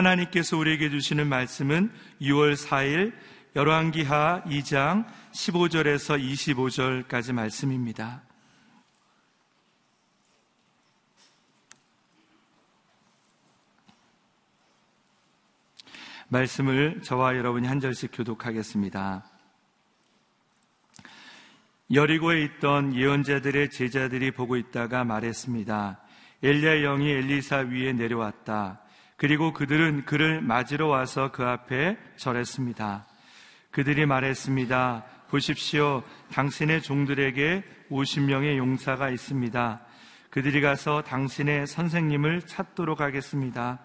하나님께서 우리에게 주시는 말씀은 6월 4일 열왕기하 2장 15절에서 25절까지 말씀입니다. 말씀을 저와 여러분이 한 절씩 교독하겠습니다. 여리고에 있던 예언자들의 제자들이 보고 있다가 말했습니다. 엘리야 영이 엘리사 위에 내려왔다. 그리고 그들은 그를 맞으러 와서 그 앞에 절했습니다. 그들이 말했습니다. 보십시오. 당신의 종들에게 50명의 용사가 있습니다. 그들이 가서 당신의 선생님을 찾도록 하겠습니다.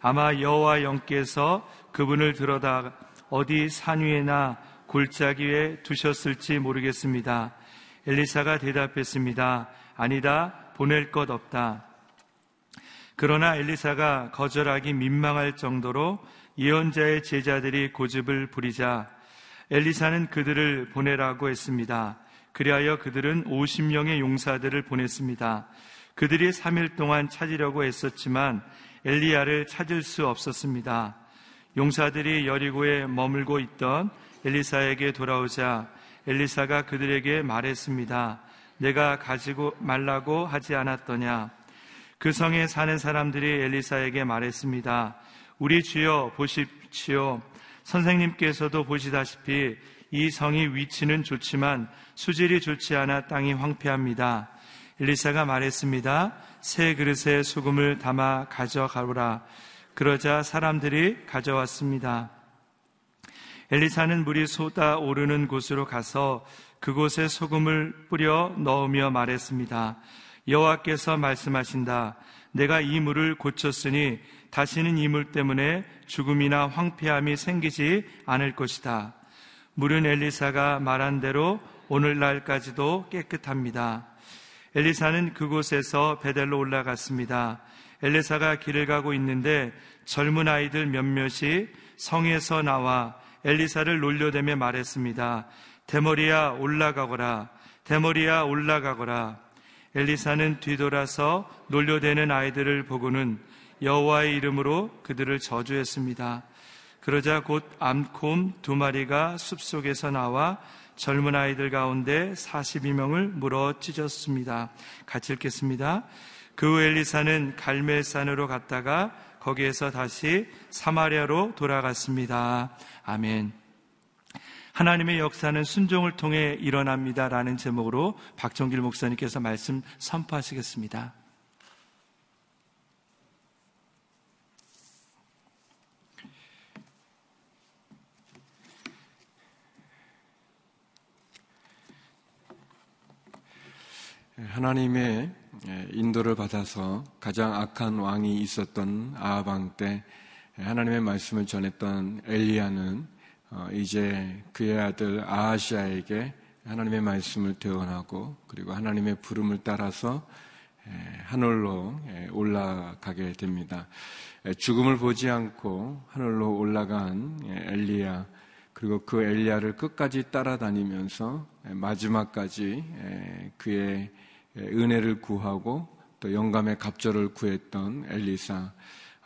아마 여호와 영께서 그분을 들어다 어디 산 위에나 골짜기 에 두셨을지 모르겠습니다. 엘리사가 대답했습니다. 아니다. 보낼 것 없다. 그러나 엘리사가 거절하기 민망할 정도로 예언자의 제자들이 고집을 부리자 엘리사는 그들을 보내라고 했습니다. 그리하여 그들은 50명의 용사들을 보냈습니다. 그들이 3일 동안 찾으려고 했었지만 엘리야를 찾을 수 없었습니다. 용사들이 여리고에 머물고 있던 엘리사에게 돌아오자 엘리사가 그들에게 말했습니다. 내가 가지고 말라고 하지 않았더냐? 그 성에 사는 사람들이 엘리사에게 말했습니다. 우리 주여 보십시오. 선생님께서도 보시다시피 이 성이 위치는 좋지만 수질이 좋지 않아 땅이 황폐합니다. 엘리사가 말했습니다. 새 그릇에 소금을 담아 가져가오라. 그러자 사람들이 가져왔습니다. 엘리사는 물이 쏟아 오르는 곳으로 가서 그곳에 소금을 뿌려 넣으며 말했습니다. 여호와께서 말씀하신다. 내가 이 물을 고쳤으니 다시는 이 물 때문에 죽음이나 황폐함이 생기지 않을 것이다. 물은 엘리사가 말한 대로 오늘날까지도 깨끗합니다. 엘리사는 그곳에서 베델로 올라갔습니다. 엘리사가 길을 가고 있는데 젊은 아이들 몇몇이 성에서 나와 엘리사를 놀려대며 말했습니다. 대머리야 올라가거라. 대머리야 올라가거라. 엘리사는 뒤돌아서 놀려대는 아이들을 보고는 여호와의 이름으로 그들을 저주했습니다. 그러자 곧 암콤 두 마리가 숲속에서 나와 젊은 아이들 가운데 42명을 물어 찢었습니다. 같이 읽겠습니다. 그 엘리사는 갈멜산으로 갔다가 거기에서 다시 사마리아로 돌아갔습니다. 아멘. 하나님의 역사는 순종을 통해 일어납니다라는 제목으로 박정길 목사님께서 말씀 선포하시겠습니다. 하나님의 인도를 받아서 가장 악한 왕이 있었던 아하방 때 하나님의 말씀을 전했던 엘리야는 어, 이제 그의 아들 아하시아에게 하나님의 말씀을 대언하고 그리고 하나님의 부름을 따라서 하늘로 올라가게 됩니다. 죽음을 보지 않고 하늘로 올라간 엘리야 그리고 그 엘리야를 끝까지 따라다니면서 마지막까지 그의 은혜를 구하고 또 영감의 갑절을 구했던 엘리사.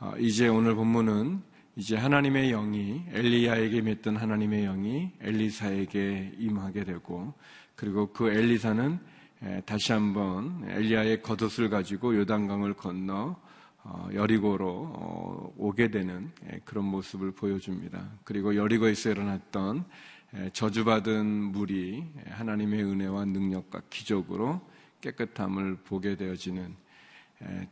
어, 이제 오늘 본문은 이제 하나님의 영이 엘리야에게 맺던 하나님의 영이 엘리사에게 임하게 되고 그리고 그 엘리사는 다시 한번 엘리야의 겉옷을 가지고 요단강을 건너 어, 여리고로 어, 오게 되는 그런 모습을 보여줍니다. 그리고 여리고에서 일어났던 저주받은 물이 하나님의 은혜와 능력과 기적으로 깨끗함을 보게 되어지는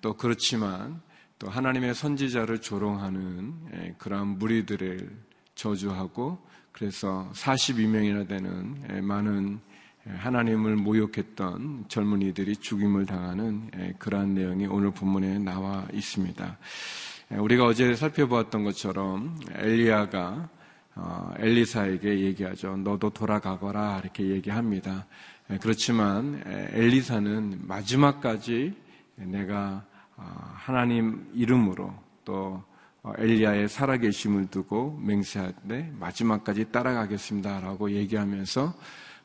또 그렇지만 또 하나님의 선지자를 조롱하는 그러한 무리들을 저주하고 그래서 42명이나 되는 많은 하나님을 모욕했던 젊은이들이 죽임을 당하는 그러한 내용이 오늘 본문에 나와 있습니다. 우리가 어제 살펴보았던 것처럼 엘리야가 어, 엘리사에게 얘기하죠. 너도 돌아가거라 이렇게 얘기합니다. 그렇지만 엘리사는 마지막까지 내가 어, 하나님 이름으로 또 어, 엘리야의 살아계심을 두고 맹세하되 마지막까지 따라가겠습니다라고 얘기하면서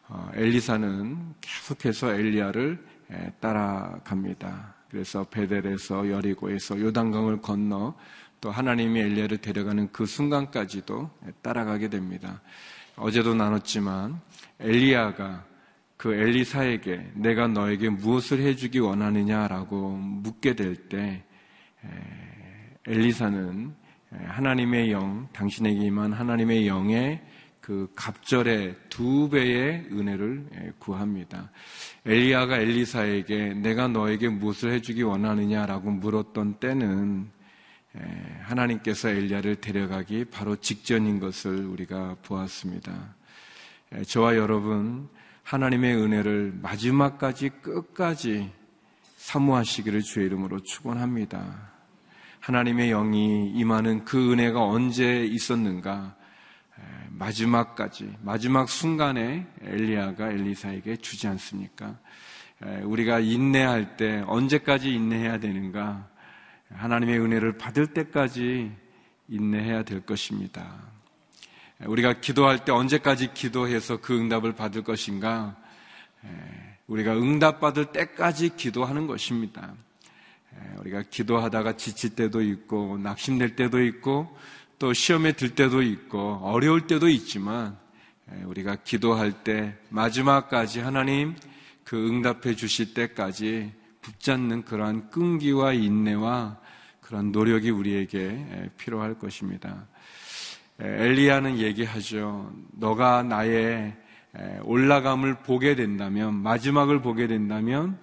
어, 엘리사는 계속해서 엘리야를 따라갑니다. 그래서 베델에서 여리고에서 요단강을 건너 또 하나님이 엘리야를 데려가는 그 순간까지도 따라가게 됩니다. 어제도 나눴지만 엘리야가 그 엘리사에게 내가 너에게 무엇을 해주기 원하느냐라고 묻게 될 때 엘리사는 하나님의 영, 당신에게 임한 하나님의 영의 그 갑절의 두 배의 은혜를 구합니다. 엘리야가 엘리사에게 내가 너에게 무엇을 해주기 원하느냐라고 물었던 때는 하나님께서 엘리야를 데려가기 바로 직전인 것을 우리가 보았습니다. 저와 여러분 하나님의 은혜를 마지막까지 끝까지 사모하시기를 주의 이름으로 축원합니다. 하나님의 영이 임하는 그 은혜가 언제 있었는가? 마지막까지 마지막 순간에 엘리야가 엘리사에게 주지 않습니까? 우리가 인내할 때 언제까지 인내해야 되는가? 하나님의 은혜를 받을 때까지 인내해야 될 것입니다. 우리가 기도할 때 언제까지 기도해서 그 응답을 받을 것인가? 우리가 응답받을 때까지 기도하는 것입니다. 우리가 기도하다가 지칠 때도 있고, 낙심될 때도 있고, 또 시험에 들 때도 있고, 어려울 때도 있지만, 우리가 기도할 때 마지막까지 하나님 그 응답해 주실 때까지 붙잡는 그러한 끈기와 인내와 그런 노력이 우리에게 필요할 것입니다. 엘리야는 얘기하죠. 너가 나의 올라감을 보게 된다면, 마지막을 보게 된다면,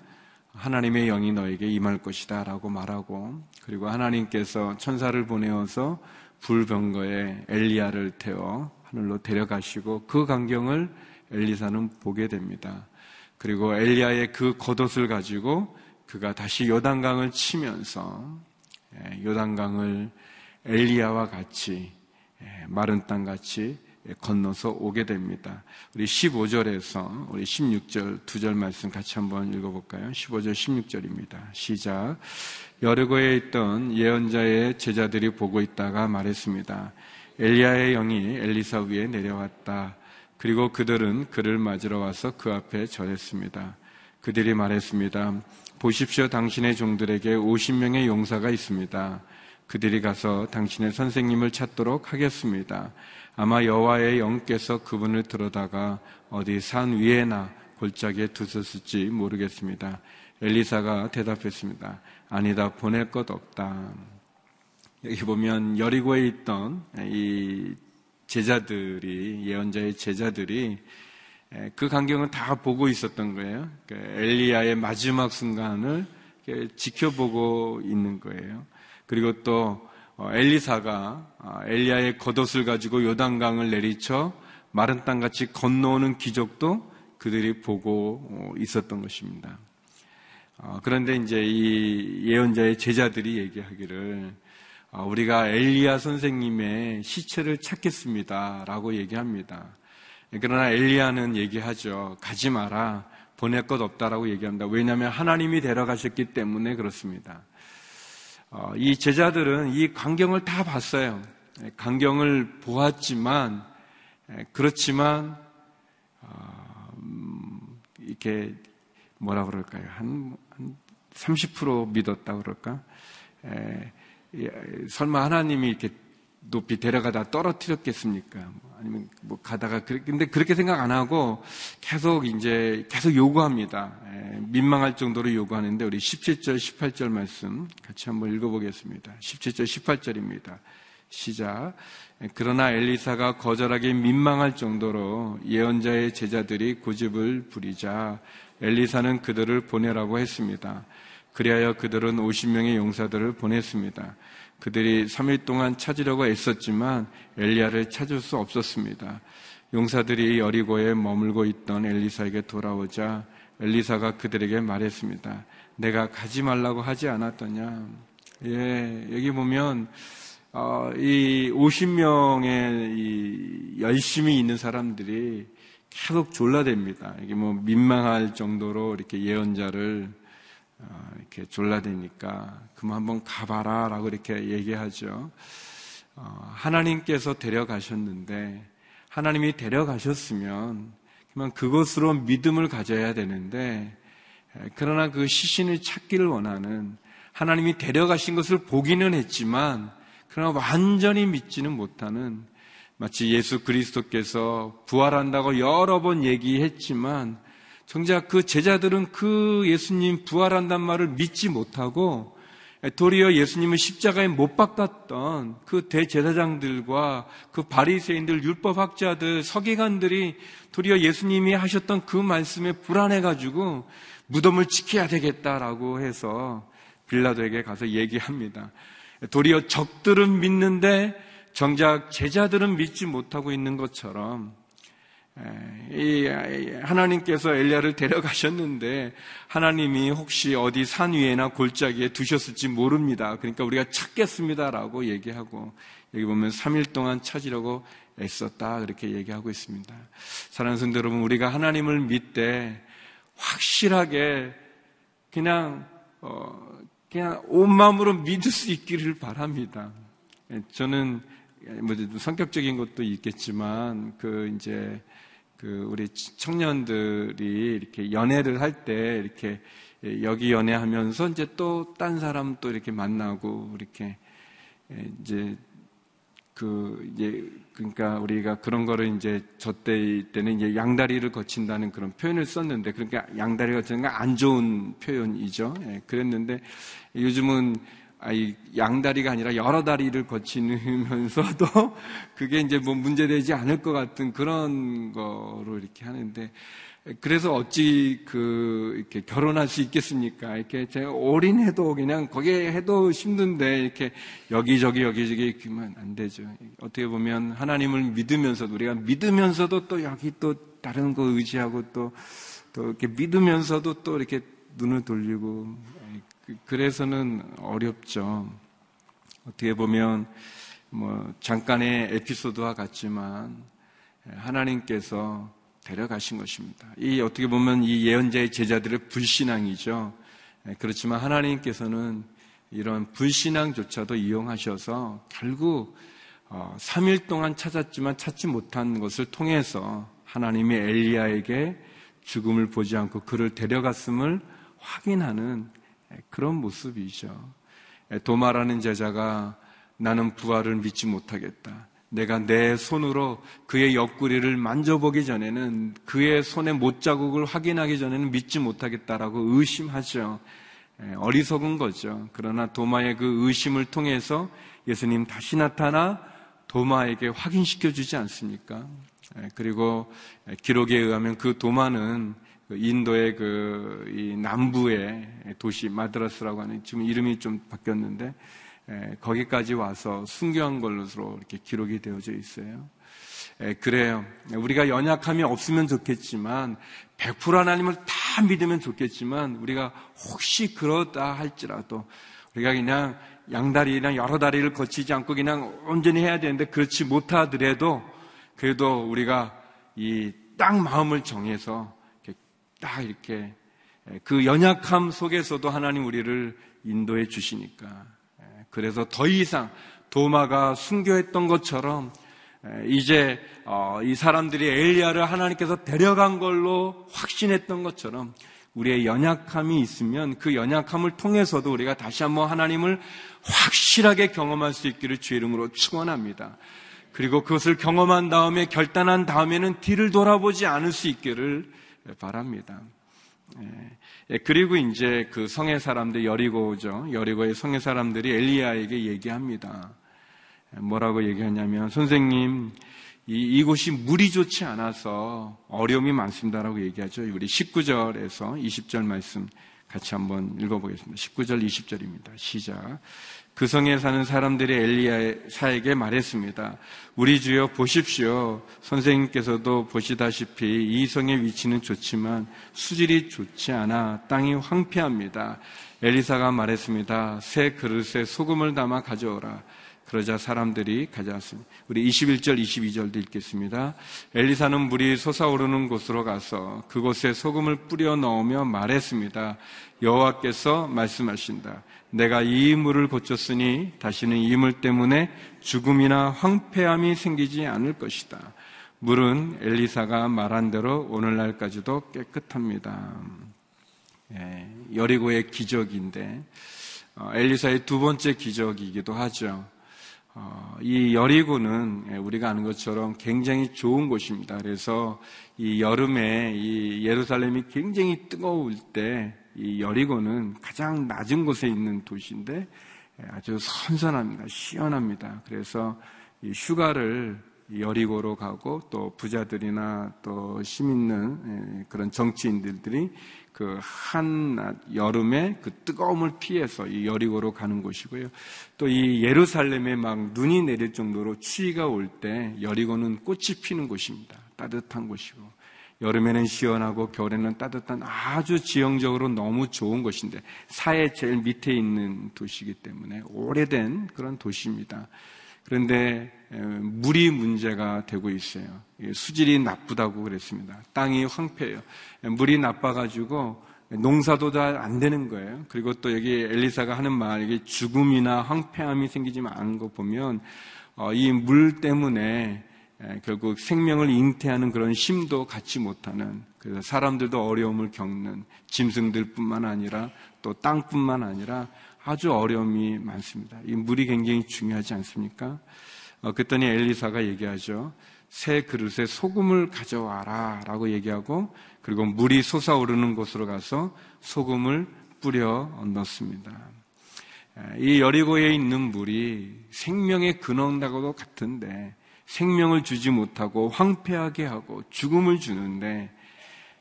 하나님의 영이 너에게 임할 것이다 라고 말하고, 그리고 하나님께서 천사를 보내어서 불병거에 엘리야를 태워 하늘로 데려가시고, 그 광경을 엘리사는 보게 됩니다. 그리고 엘리야의 그 겉옷을 가지고 그가 다시 요단강을 치면서 요단강을 엘리야와 같이 예, 마른 땅 같이 건너서 오게 됩니다. 우리 15절에서 우리 16절 두 절 말씀 같이 한번 읽어볼까요? 15절 16절입니다. 시작. 여르고에 있던 예언자의 제자들이 보고 있다가 말했습니다. 엘리야의 영이 엘리사 위에 내려왔다. 그리고 그들은 그를 맞으러 와서 그 앞에 절했습니다. 그들이 말했습니다. 보십시오. 당신의 종들에게 50명의 용사가 있습니다. 그들이 가서 당신의 선생님을 찾도록 하겠습니다. 아마 여호와의 영께서 그분을 들어다가 어디 산 위에나 골짜기에 두셨을지 모르겠습니다. 엘리사가 대답했습니다. 아니다, 보낼 것 없다. 여기 보면 여리고에 있던 이 제자들이, 예언자의 제자들이 그 광경을 다 보고 있었던 거예요. 그 엘리야의 마지막 순간을 지켜보고 있는 거예요. 그리고 또 어, 엘리사가 아, 엘리야의 겉옷을 가지고 요단강을 내리쳐 마른 땅같이 건너오는 기적도 그들이 보고 어, 있었던 것입니다. 어, 그런데 이제 이 예언자의 제자들이 얘기하기를 우리가 엘리야 선생님의 시체를 찾겠습니다라고 얘기합니다. 그러나 엘리야는 얘기하죠. 가지 마라. 보낼 것 없다라고 얘기합니다. 왜냐하면 하나님이 데려가셨기 때문에 그렇습니다. 어, 이 제자들은 이 광경을 다 봤어요. 예, 광경을 보았지만 예, 그렇지만 어, 음, 이렇게 뭐라 그럴까요? 한, 한 30% 믿었다 그럴까? 에, 예, 설마 하나님이 이렇게 높이 데려가다 떨어뜨렸겠습니까? 뭐 아니면 뭐 가다가 근데 그렇게 생각 안 하고 계속 이제 계속 요구합니다. 예, 민망할 정도로 요구하는데 우리 17절 18절 말씀 같이 한번 읽어보겠습니다. 17절 18절입니다. 시작. 예, 그러나 엘리사가 거절하기 민망할 정도로 예언자의 제자들이 고집을 부리자 엘리사는 그들을 보내라고 했습니다. 그리하여 그들은 50명의 용사들을 보냈습니다. 그들이 3일 동안 찾으려고 애썼지만 엘리야를 찾을 수 없었습니다. 용사들이 여리고에 머물고 있던 엘리사에게 돌아오자 엘리사가 그들에게 말했습니다. 내가 가지 말라고 하지 않았더냐? 예, 여기 보면 어, 이 50명의 이 열심히 있는 사람들이 계속 졸라댑니다. 이게 뭐 민망할 정도로 이렇게 예언자를 어, 이렇게 졸라대니까 그럼 한번 가봐라 라고 이렇게 얘기하죠. 어, 하나님께서 데려가셨는데 하나님이 데려가셨으면 그러면 그것으로 믿음을 가져야 되는데 그러나 그 시신을 찾기를 원하는 하나님이 데려가신 것을 보기는 했지만 그러나 완전히 믿지는 못하는 마치 예수 그리스도께서 부활한다고 여러 번 얘기했지만 정작 그 제자들은 그 예수님 부활한단 말을 믿지 못하고 도리어 예수님을 십자가에 못 박았던 그 대제사장들과 그 바리새인들 율법학자들 서기관들이 도리어 예수님이 하셨던 그 말씀에 불안해 가지고 무덤을 지켜야 되겠다라고 해서 빌라도에게 가서 얘기합니다. 도리어 적들은 믿는데 정작 제자들은 믿지 못하고 있는 것처럼 하나님께서 엘리야를 데려가셨는데 하나님이 혹시 어디 산 위에나 골짜기에 두셨을지 모릅니다. 그러니까 우리가 찾겠습니다라고 얘기하고 여기 보면 3일 동안 찾으려고 애썼다 그렇게 얘기하고 있습니다. 사랑하는 성도 여러분, 우리가 하나님을 믿되 확실하게 그냥 어, 그냥 온 마음으로 믿을 수 있기를 바랍니다. 저는 뭐 성격적인 것도 있겠지만 그 이제 그 우리 청년들이 이렇게 연애를 할 때 이렇게 여기 연애하면서 이제 또 딴 사람 또 이렇게 만나고 이렇게 이제 그 이제 그러니까 우리가 그런 거를 이제 저때 때는 이제 양다리를 거친다는 그런 표현을 썼는데 그러니까 양다리가 거치는 안 좋은 표현이죠. 예, 그랬는데 요즘은 아 이 양다리가 아니라 여러 다리를 거치면서도 그게 이제 뭐 문제되지 않을 것 같은 그런 거로 이렇게 하는데 그래서 어찌 그 이렇게 결혼할 수 있겠습니까? 이렇게 제가 올인해도 그냥 거기에 해도 힘든데 이렇게 여기저기 여기저기 그만 안 되죠. 어떻게 보면 하나님을 믿으면서도 우리가 믿으면서도 또 여기 또 다른 거 의지하고 또또 이렇게 믿으면서도 또 이렇게 눈을 돌리고 그, 그래서는 어렵죠. 어떻게 보면 뭐 잠깐의 에피소드와 같지만 하나님께서 데려가신 것입니다. 이 어떻게 보면 이 예언자의 제자들의 불신앙이죠. 그렇지만 하나님께서는 이런 불신앙조차도 이용하셔서 결국 3일 어, 동안 찾았지만 찾지 못한 것을 통해서 하나님이 엘리야에게 죽음을 보지 않고 그를 데려갔음을 확인하는 그런 모습이죠. 도마라는 제자가 나는 부활을 믿지 못하겠다. 내가 내 손으로 그의 옆구리를 만져보기 전에는 그의 손의 못 자국을 확인하기 전에는 믿지 못하겠다라고 의심하죠. 어리석은 거죠. 그러나 도마의 그 의심을 통해서 예수님 다시 나타나 도마에게 확인시켜 주지 않습니까? 그리고 기록에 의하면 그 도마는 그 인도의 그 남부의 도시 마드라스라고 하는 지금 이름이 좀 바뀌었는데 거기까지 와서 순교한 걸로 이렇게 기록이 되어져 있어요. 그래요. 우리가 연약함이 없으면 좋겠지만 100% 하나님을 다 믿으면 좋겠지만 우리가 혹시 그러다 할지라도 우리가 그냥 양다리나 여러 다리를 거치지 않고 그냥 온전히 해야 되는데 그렇지 못하더라도 그래도 우리가 이 딱 마음을 정해서 딱 이렇게 그 연약함 속에서도 하나님 우리를 인도해 주시니까 그래서 더 이상 도마가 순교했던 것처럼 이제 어, 이 사람들이 엘리야를 하나님께서 데려간 걸로 확신했던 것처럼 우리의 연약함이 있으면 그 연약함을 통해서도 우리가 다시 한번 하나님을 확실하게 경험할 수 있기를 주의 이름으로 축원합니다. 그리고 그것을 경험한 다음에 결단한 다음에는 뒤를 돌아보지 않을 수 있기를 바랍니다. 예, 그리고 이제 그 성의 사람들 여리고죠. 여리고의 성의 사람들이 엘리야에게 얘기합니다. 뭐라고 얘기하냐면 선생님 이, 이곳이 물이 좋지 않아서 어려움이 많습니다라고 얘기하죠. 우리 19절에서 20절 말씀 같이 한번 읽어보겠습니다. 19절 20절입니다. 시작. 그 성에 사는 사람들이 엘리야사에게 말했습니다. 우리 주여 보십시오. 선생님께서도 보시다시피 이 성의 위치는 좋지만 수질이 좋지 않아 땅이 황폐합니다. 엘리사가 말했습니다. 새 그릇에 소금을 담아 가져오라. 그러자 사람들이 가져왔습니다. 우리 21절, 22절도 읽겠습니다. 엘리사는 물이 솟아오르는 곳으로 가서 그곳에 소금을 뿌려 넣으며 말했습니다. 여호와께서 말씀하신다. 내가 이 물을 고쳤으니 다시는 이물 때문에 죽음이나 황폐함이 생기지 않을 것이다. 물은 엘리사가 말한 대로 오늘날까지도 깨끗합니다. 예, 여리고의 기적인데 어, 엘리사의 두 번째 기적이기도 하죠. 어, 이 여리고는 예, 우리가 아는 것처럼 굉장히 좋은 곳입니다. 그래서 이 여름에 이 예루살렘이 굉장히 뜨거울 때 이 여리고는 가장 낮은 곳에 있는 도시인데 예, 아주 선선합니다. 시원합니다. 그래서 이 휴가를 여리고로 가고 또 부자들이나 또 힘 있는 예, 그런 정치인들이 그 한 여름에 그 뜨거움을 피해서 이 여리고로 가는 곳이고요. 또 이 예루살렘에 막 눈이 내릴 정도로 추위가 올 때 여리고는 꽃이 피는 곳입니다. 따뜻한 곳이고 여름에는 시원하고 겨울에는 따뜻한 아주 지형적으로 너무 좋은 곳인데 사해 제일 밑에 있는 도시이기 때문에 오래된 그런 도시입니다. 그런데 물이 문제가 되고 있어요. 수질이 나쁘다고 그랬습니다. 땅이 황폐해요. 물이 나빠가지고 농사도 잘 안 되는 거예요. 그리고 또 여기 엘리사가 하는 말, 이게 죽음이나 황폐함이 생기지 않은 거 보면 어, 이물 때문에 결국 생명을 잉태하는 그런 힘도 갖지 못하는 그래서 사람들도 어려움을 겪는 짐승들뿐만 아니라 또 땅뿐만 아니라 아주 어려움이 많습니다. 이 물이 굉장히 중요하지 않습니까? 어, 그랬더니 엘리사가 얘기하죠. 새 그릇에 소금을 가져와라 라고 얘기하고 그리고 물이 솟아오르는 곳으로 가서 소금을 뿌려 넣습니다. 이 여리고에 있는 물이 생명의 근원하고도 같은데 생명을 주지 못하고 황폐하게 하고 죽음을 주는데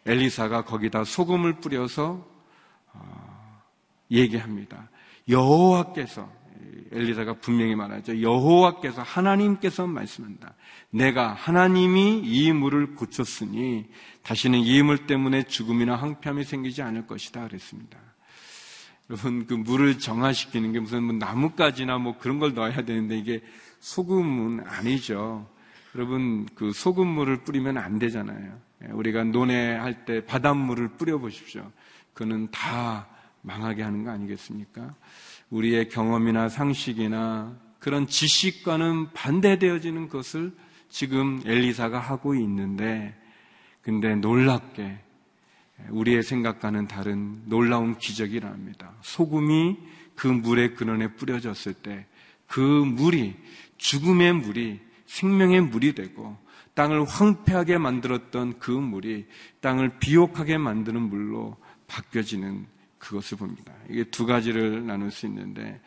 엘리사가 거기다 소금을 뿌려서 어, 얘기합니다. 여호와께서 엘리사가 분명히 말하죠. 여호와께서 하나님께서 말씀한다. 내가 하나님이 이 물을 고쳤으니 다시는 이 물 때문에 죽음이나 황폐함이 생기지 않을 것이다 그랬습니다. 여러분 그 물을 정화시키는 게 무슨 뭐 나뭇가지나 뭐 그런 걸 넣어야 되는데 이게 소금은 아니죠. 여러분 그 소금물을 뿌리면 안 되잖아요. 예, 우리가 논해할 때 바닷물을 뿌려 보십시오. 그는 다 망하게 하는 거 아니겠습니까? 우리의 경험이나 상식이나 그런 지식과는 반대되어지는 것을 지금 엘리사가 하고 있는데, 근데 놀랍게 우리의 생각과는 다른 놀라운 기적이랍니다. 소금이 그 물의 근원에 뿌려졌을 때 그 물이 죽음의 물이 생명의 물이 되고 땅을 황폐하게 만들었던 그 물이 땅을 비옥하게 만드는 물로 바뀌어지는 그것을 봅니다. 이게 두 가지를 나눌 수 있는데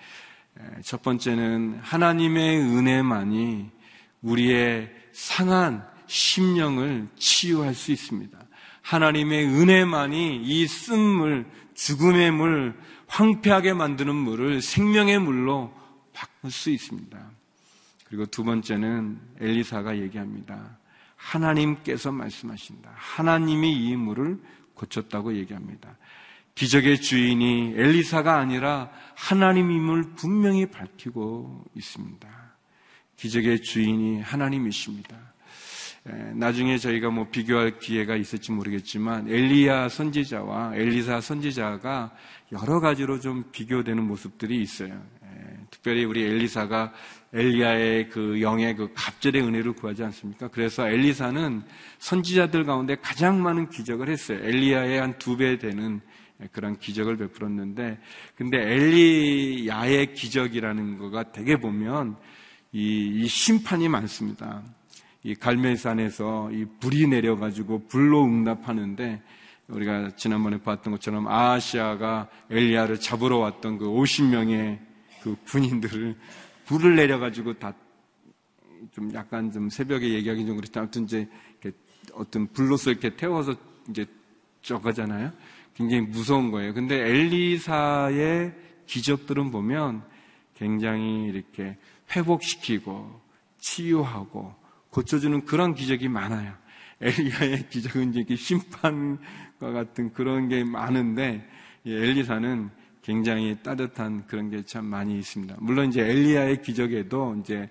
첫 번째는 하나님의 은혜만이 우리의 상한 심령을 치유할 수 있습니다. 하나님의 은혜만이 이 쓴 물, 죽음의 물, 황폐하게 만드는 물을 생명의 물로 바꿀 수 있습니다. 그리고 두 번째는 엘리사가 얘기합니다. 하나님께서 말씀하신다. 하나님이 이 물을 고쳤다고 얘기합니다. 기적의 주인이 엘리사가 아니라 하나님임을 분명히 밝히고 있습니다. 기적의 주인이 하나님이십니다. 나중에 저희가 뭐 비교할 기회가 있을지 모르겠지만 엘리야 선지자와 엘리사 선지자가 여러 가지로 좀 비교되는 모습들이 있어요. 특별히 우리 엘리사가 엘리야의 그 영의 그 갑절의 은혜를 구하지 않습니까? 그래서 엘리사는 선지자들 가운데 가장 많은 기적을 했어요. 엘리야의 한 두 배 되는 그런 기적을 베풀었는데, 근데 엘리야의 기적이라는 거가 되게 보면 이, 이 심판이 많습니다. 이 갈멜산에서 이 불이 내려가지고 불로 응답하는데 우리가 지난번에 봤던 것처럼 아시아가 엘리야를 잡으러 왔던 그 50명의 그 군인들을 불을 내려가지고 다 좀 약간 좀 새벽에 얘기하기 좀 그렇다. 아무튼 이제 어떤 불로서 이렇게 태워서 이제 저거잖아요. 굉장히 무서운 거예요. 근데 엘리사의 기적들은 보면 굉장히 이렇게 회복시키고 치유하고 고쳐주는 그런 기적이 많아요. 엘리야의 기적은 이제 심판과 같은 그런 게 많은데 엘리사는 굉장히 따뜻한 그런 게 참 많이 있습니다. 물론 이제 엘리야의 기적에도 이제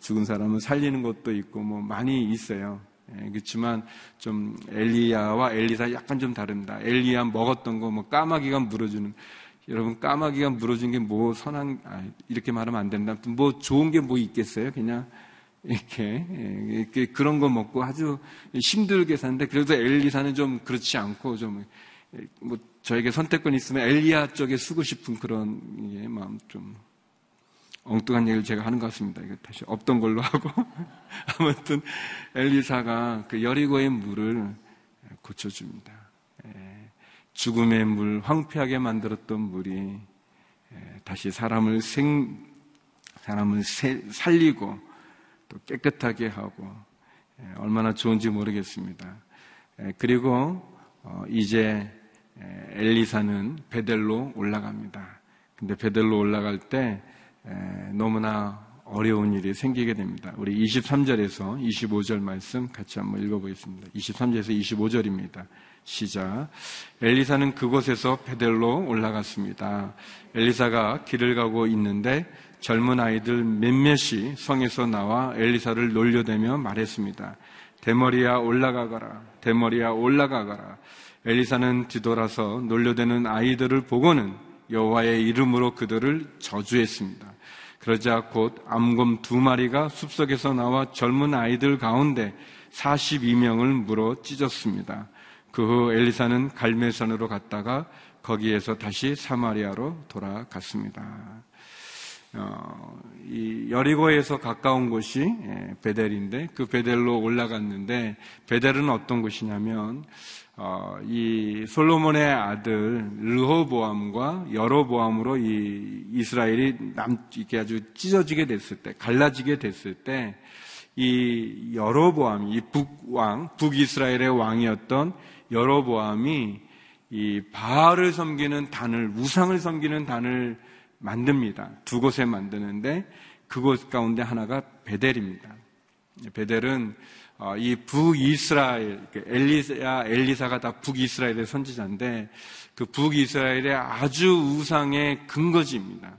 죽은 사람을 살리는 것도 있고 뭐 많이 있어요. 예, 그렇지만 좀 엘리야와 엘리사 약간 좀 다릅니다. 엘리야 먹었던 거 뭐 까마귀가 물어주는 여러분 까마귀가 물어준 게 뭐 선한 아, 이렇게 말하면 안 된다. 뭐 좋은 게 뭐 있겠어요? 그냥 이렇게, 예, 이렇게 그런 거 먹고 아주 힘들게 사는데 그래도 엘리사는 좀 그렇지 않고 좀 뭐 저에게 선택권 있으면 엘리야 쪽에 쓰고 싶은 그런 마음 좀 엉뚱한 얘기를 제가 하는 것 같습니다. 이거 다시 없던 걸로 하고. 아무튼 엘리사가 그 여리고의 물을 고쳐줍니다. 예, 죽음의 물, 황폐하게 만들었던 물이 예, 다시 사람을 생, 사람을 살리고 또 깨끗하게 하고 예, 얼마나 좋은지 모르겠습니다. 그리고 어, 이제 엘리사는 베델로 올라갑니다. 근데 베델로 올라갈 때 너무나 어려운 일이 생기게 됩니다. 우리 23절에서 25절 말씀 같이 한번 읽어보겠습니다. 23절에서 25절입니다. 시작. 엘리사는 그곳에서 베델로 올라갔습니다. 엘리사가 길을 가고 있는데 젊은 아이들 몇몇이 성에서 나와 엘리사를 놀려대며 말했습니다. 대머리야 올라가거라. 대머리야 올라가거라. 엘리사는 뒤돌아서 놀려대는 아이들을 보고는 여호와의 이름으로 그들을 저주했습니다. 그러자 곧 암곰 두 마리가 숲속에서 나와 젊은 아이들 가운데 42명을 물어 찢었습니다. 그 후 엘리사는 갈멜산으로 갔다가 거기에서 다시 사마리아로 돌아갔습니다. 어, 이 여리고에서 가까운 곳이 예, 베델인데 그 베델로 올라갔는데 베델은 어떤 곳이냐면 어, 이 솔로몬의 아들 르호보암과 여로보암으로 이 이스라엘이 남 이렇게 아주 찢어지게 됐을 때 갈라지게 됐을 때 이 여로보암 이 북왕 북이스라엘의 왕이었던 여로보암이 이 바알을 섬기는 단을 우상을 섬기는 단을 만듭니다. 두 곳에 만드는데 그곳 가운데 하나가 베델입니다. 베델은 어, 이 북이스라엘, 엘리사, 엘리사가 다 북이스라엘의 선지자인데 그 북이스라엘의 아주 우상의 근거지입니다.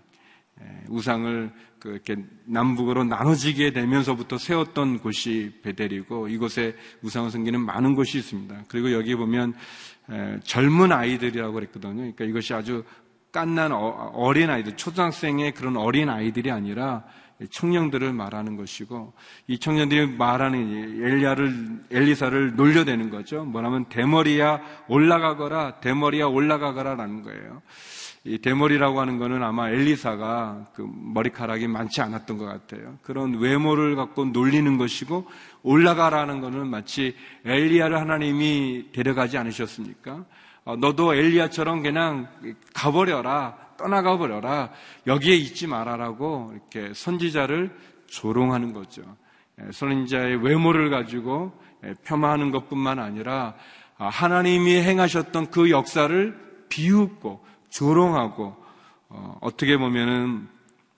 예, 우상을 그 이렇게 남북으로 나눠지게 되면서부터 세웠던 곳이 베델이고 이곳에 우상을 섬기는 많은 곳이 있습니다. 그리고 여기 보면 젊은 아이들이라고 그랬거든요. 그러니까 이것이 아주 깐난 어, 어린 아이들, 초등학생의 그런 어린 아이들이 아니라 청년들을 말하는 것이고 이 청년들이 말하는 엘리야를 엘리사를 놀려대는 거죠. 뭐냐면 대머리야 올라가거라, 대머리야 올라가거라라는 거예요. 이 대머리라고 하는 거는 아마 엘리사가 그 머리카락이 많지 않았던 것 같아요. 그런 외모를 갖고 놀리는 것이고 올라가라는 거는 마치 엘리야를 하나님이 데려가지 않으셨습니까? 어, 너도 엘리야처럼 그냥 가버려라, 떠나가 버려라, 여기에 있지 말아라고 이렇게 선지자를 조롱하는 거죠. 예, 선지자의 외모를 가지고 예, 폄하하는 것뿐만 아니라 아, 하나님이 행하셨던 그 역사를 비웃고 조롱하고 어, 어떻게 보면은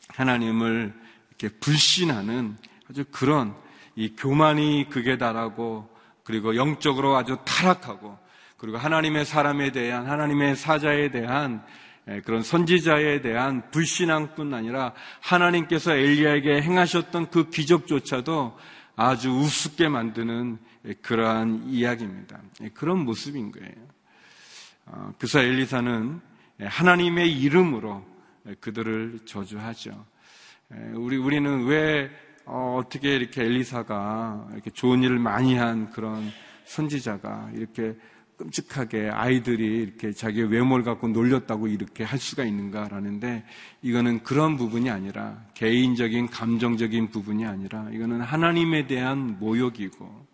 하나님을 이렇게 불신하는 아주 그런 이 교만이 극에 달하고 그리고 영적으로 아주 타락하고 그리고 하나님의 사람에 대한 하나님의 사자에 대한 그런 선지자에 대한 불신앙뿐 아니라 하나님께서 엘리야에게 행하셨던 그 기적조차도 아주 우습게 만드는 그러한 이야기입니다. 그런 모습인 거예요. 어, 그래서 엘리사는 하나님의 이름으로 그들을 저주하죠. 우리 우리는 왜 어, 어떻게 이렇게 엘리사가 이렇게 좋은 일을 많이 한 그런 선지자가 이렇게 끔찍하게 아이들이 이렇게 자기의 외모를 갖고 놀렸다고 이렇게 할 수가 있는가라는데 이거는 그런 부분이 아니라 개인적인 감정적인 부분이 아니라 이거는 하나님에 대한 모욕이고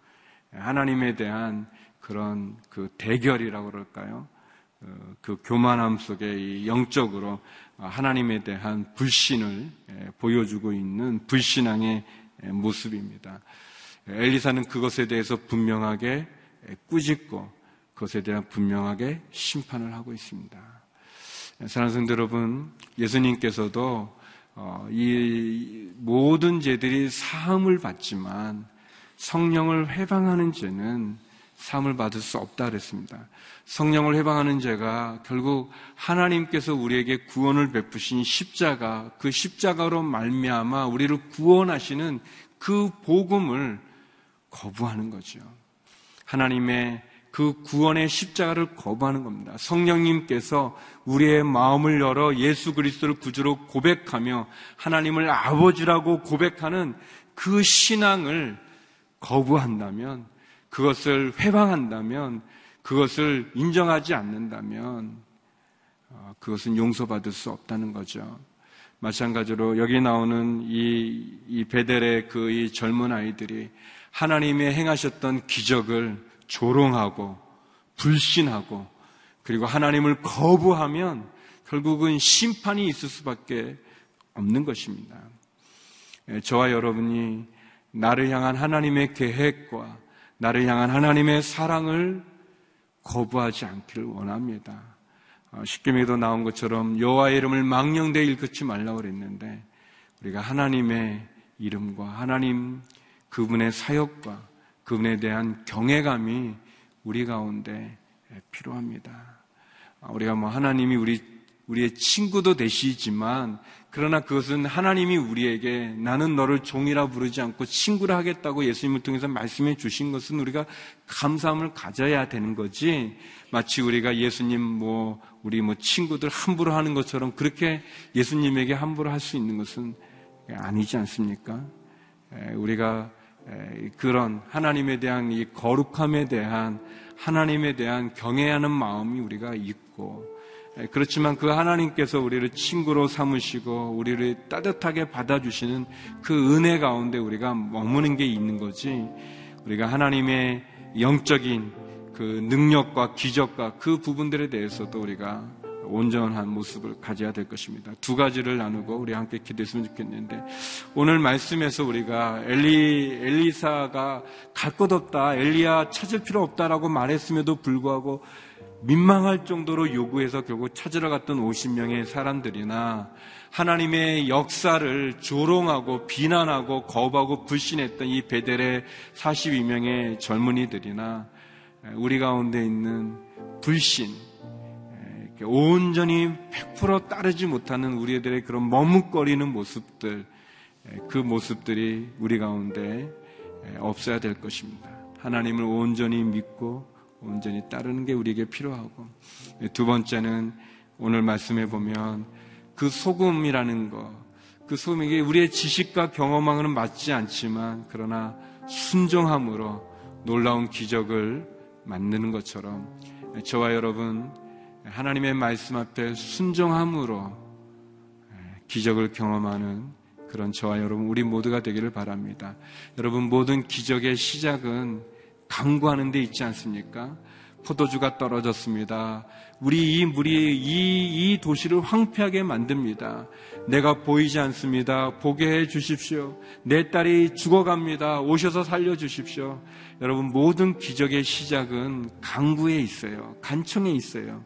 하나님에 대한 그런 그 대결이라고 그럴까요? 어, 그 교만함 속에 영적으로 하나님에 대한 불신을 보여주고 있는 불신앙의 모습입니다. 엘리사는 그것에 대해서 분명하게 꾸짖고 그것에 대한 분명하게 심판을 하고 있습니다. 사랑하는 성도 여러분, 예수님께서도 어, 이 모든 죄들이 사함을 받지만 성령을 회방하는 죄는 사함을 받을 수 없다 그랬습니다. 성령을 회방하는 죄가 결국 하나님께서 우리에게 구원을 베푸신 십자가, 그 십자가로 말미암아 우리를 구원하시는 그 복음을 거부하는 거죠. 하나님의 그 구원의 십자가를 거부하는 겁니다. 성령님께서 우리의 마음을 열어 예수 그리스도를 구주로 고백하며 하나님을 아버지라고 고백하는 그 신앙을 거부한다면 그것을 회방한다면 그것을 인정하지 않는다면 어, 그것은 용서받을 수 없다는 거죠. 마찬가지로 여기 나오는 이, 이 베델의 그 이 젊은 아이들이 하나님의 행하셨던 기적을 조롱하고 불신하고 그리고 하나님을 거부하면 결국은 심판이 있을 수밖에 없는 것입니다. 예, 저와 여러분이 나를 향한 하나님의 계획과 나를 향한 하나님의 사랑을 거부하지 않기를 원합니다. 어, 십계명에도 나온 것처럼 여호와의 이름을 망령되이 일컫지 말라고 그랬는데 우리가 하나님의 이름과 하나님 그분의 사역과 그분에 대한 경외감이 우리 가운데 필요합니다. 아, 우리가 뭐 하나님이 우리 우리의 친구도 되시지만 그러나 그것은 하나님이 우리에게 나는 너를 종이라 부르지 않고 친구라 하겠다고 예수님을 통해서 말씀해 주신 것은 우리가 감사함을 가져야 되는 거지 마치 우리가 예수님 뭐 우리 뭐 친구들 함부로 하는 것처럼 그렇게 예수님에게 함부로 할 수 있는 것은 아니지 않습니까? 우리가 그런 하나님에 대한 이 거룩함에 대한 하나님에 대한 경외하는 마음이 우리가 있고 그렇지만 그 하나님께서 우리를 친구로 삼으시고 우리를 따뜻하게 받아주시는 그 은혜 가운데 우리가 머무는 게 있는 거지 우리가 하나님의 영적인 그 능력과 기적과 그 부분들에 대해서도 우리가 온전한 모습을 가져야 될 것입니다. 두 가지를 나누고 우리 함께 기도했으면 좋겠는데 오늘 말씀에서 우리가 엘리 엘리사가 갈것 없다, 엘리야 찾을 필요 없다라고 말했음에도 불구하고 민망할 정도로 요구해서 결국 찾으러 갔던 50명의 사람들이나 하나님의 역사를 조롱하고 비난하고 거부하고 불신했던 이 베델의 42명의 젊은이들이나 우리 가운데 있는 불신, 온전히 100% 따르지 못하는 우리들의 그런 머뭇거리는 모습들, 그 모습들이 우리 가운데 없어야 될 것입니다. 하나님을 온전히 믿고 온전히 따르는 게 우리에게 필요하고 두 번째는 오늘 말씀해 보면 그 소금이라는 거, 그 소금이 우리의 지식과 경험하고는 맞지 않지만 그러나 순종함으로 놀라운 기적을 만드는 것처럼 저와 여러분 하나님의 말씀 앞에 순종함으로 기적을 경험하는 그런 저와 여러분 우리 모두가 되기를 바랍니다. 여러분 모든 기적의 시작은 강구하는 데 있지 않습니까? 포도주가 떨어졌습니다. 우리 이 물이 이, 이 도시를 황폐하게 만듭니다. 내가 보이지 않습니다. 보게 해 주십시오. 내 딸이 죽어갑니다. 오셔서 살려 주십시오. 여러분, 모든 기적의 시작은 강구에 있어요. 간청에 있어요.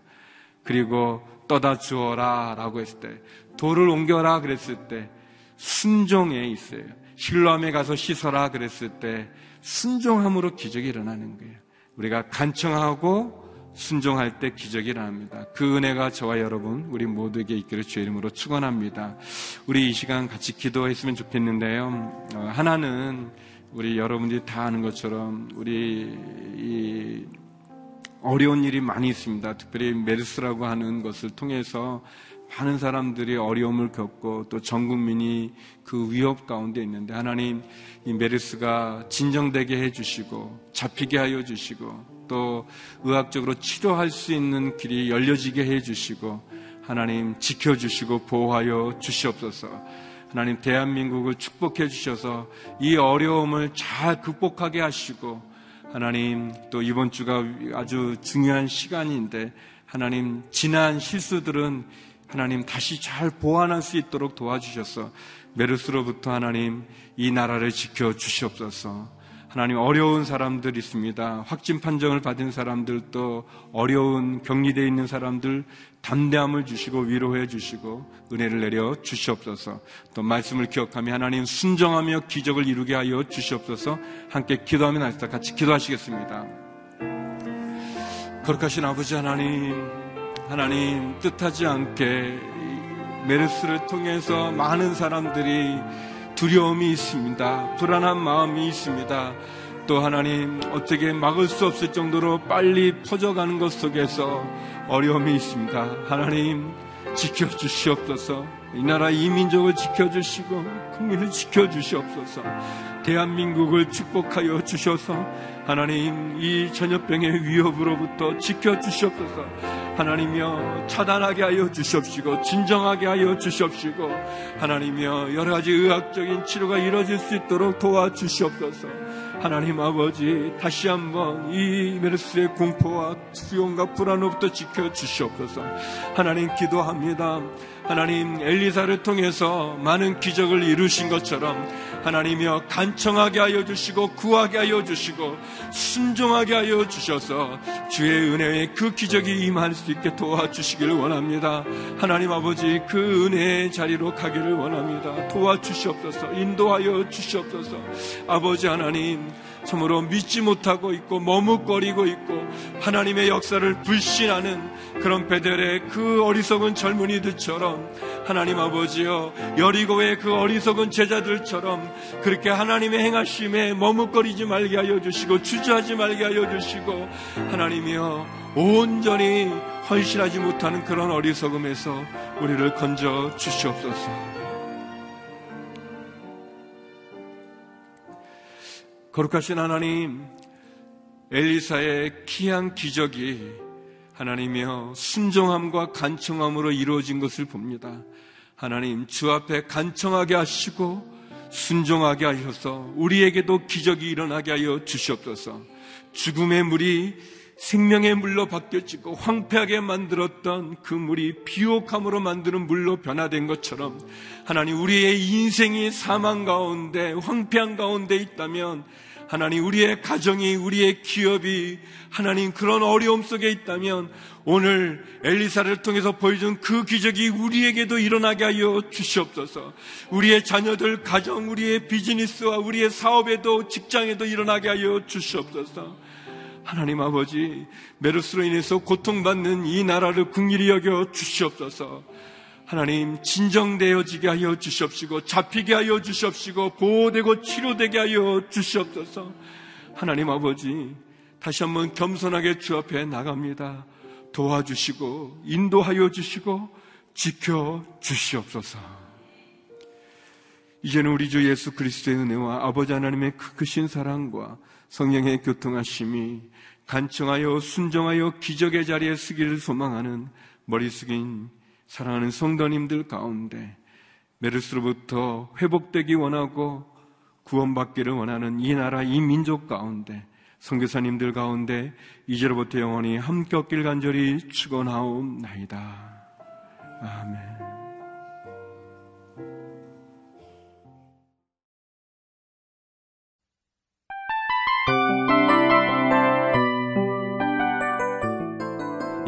그리고 떠다 주어라 라고 했을 때, 돌을 옮겨라 그랬을 때, 순종에 있어요. 실로암에 가서 씻어라 그랬을 때, 순종함으로 기적이 일어나는 거예요. 우리가 간청하고 순종할 때 기적이 일어납니다. 그 은혜가 저와 여러분, 우리 모두에게 있기를 주의 이름으로 축원합니다. 우리 이 시간 같이 기도했으면 좋겠는데요. 어, 하나는 우리 여러분들이 다 아는 것처럼 우리 이 어려운 일이 많이 있습니다. 특별히 메르스라고 하는 것을 통해서 많은 사람들이 어려움을 겪고 또 전 국민이 그 위협 가운데 있는데 하나님 이 메르스가 진정되게 해주시고 잡히게 하여 주시고 또 의학적으로 치료할 수 있는 길이 열려지게 해주시고 하나님 지켜주시고 보호하여 주시옵소서. 하나님 대한민국을 축복해 주셔서 이 어려움을 잘 극복하게 하시고 하나님 또 이번 주가 아주 중요한 시간인데 하나님 지난 실수들은 하나님 다시 잘 보완할 수 있도록 도와주셔서 메르스로부터 하나님 이 나라를 지켜 주시옵소서. 하나님 어려운 사람들 있습니다. 확진 판정을 받은 사람들도 어려운 격리되어 있는 사람들 담대함을 주시고 위로해 주시고 은혜를 내려 주시옵소서. 또 말씀을 기억하며 하나님 순정하며 기적을 이루게 하여 주시옵소서. 함께 기도하며 나시다 같이 기도하시겠습니다. 거룩하신 아버지 하나님 하나님 뜻하지 않게 메르스를 통해서 많은 사람들이 두려움이 있습니다. 불안한 마음이 있습니다. 또 하나님 어떻게 막을 수 없을 정도로 빨리 퍼져가는 것 속에서 어려움이 있습니다. 하나님 지켜주시옵소서. 이 나라 이 민족을 지켜주시고 국민을 지켜주시옵소서. 대한민국을 축복하여 주셔서 하나님 이 전염병의 위협으로부터 지켜주시옵소서. 하나님여 차단하게 하여 주시옵시고 진정하게 하여 주시옵시고 하나님여 여러 가지 의학적인 치료가 이루어질 수 있도록 도와주시옵소서. 하나님 아버지 다시 한번 이 메르스의 공포와 수용과 불안으로부터 지켜 주시옵소서. 하나님 기도합니다. 하나님 엘리사를 통해서 많은 기적을 이루신 것처럼 하나님이여 간청하게 하여 주시고 구하게 하여 주시고 순종하게 하여 주셔서 주의 은혜에 그 기적이 임할 수 있게 도와주시기를 원합니다. 하나님 아버지 그 은혜의 자리로 가기를 원합니다. 도와주시옵소서 인도하여 주시옵소서 아버지 하나님 참으로 믿지 못하고 있고 머뭇거리고 있고 하나님의 역사를 불신하는 그런 베델의 그 어리석은 젊은이들처럼 하나님 아버지여 여리고의 그 어리석은 제자들처럼 그렇게 하나님의 행하심에 머뭇거리지 말게 하여 주시고 주저하지 말게 하여 주시고 하나님이여 온전히 헌신하지 못하는 그런 어리석음에서 우리를 건져 주시옵소서. 거룩하신 하나님, 엘리사의 귀한 기적이 하나님이여 순종함과 간청함으로 이루어진 것을 봅니다. 하나님 주 앞에 간청하게 하시고 순종하게 하셔서 우리에게도 기적이 일어나게 하여 주시옵소서. 죽음의 물이 생명의 물로 바뀌어지고 황폐하게 만들었던 그 물이 비옥함으로 만드는 물로 변화된 것처럼 하나님 우리의 인생이 사망 가운데 황폐한 가운데 있다면 하나님 우리의 가정이 우리의 기업이 하나님 그런 어려움 속에 있다면 오늘 엘리사를 통해서 보여준 그 기적이 우리에게도 일어나게 하여 주시옵소서. 우리의 자녀들 가정 우리의 비즈니스와 우리의 사업에도 직장에도 일어나게 하여 주시옵소서. 하나님 아버지 메르스로 인해서 고통받는 이 나라를 궁일히 여겨 주시옵소서. 하나님 진정되어지게 하여 주시옵시고 잡히게 하여 주시옵시고 보호되고 치료되게 하여 주시옵소서. 하나님 아버지 다시 한번 겸손하게 주 앞에 나갑니다. 도와주시고 인도하여 주시고 지켜 주시옵소서. 이제는 우리 주 예수 그리스도의 은혜와 아버지 하나님의 크신 사랑과 성령의 교통하심이 간청하여 순정하여 기적의 자리에 서기를 소망하는 머리 숙인 사랑하는 성도님들 가운데 메르스로부터 회복되기 원하고 구원받기를 원하는 이 나라 이 민족 가운데 성교사님들 가운데 이제로부터 영원히 함께 얻길 간절히 축원하옵나이다. 아멘.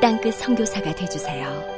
땅끝 성교사가 되주세요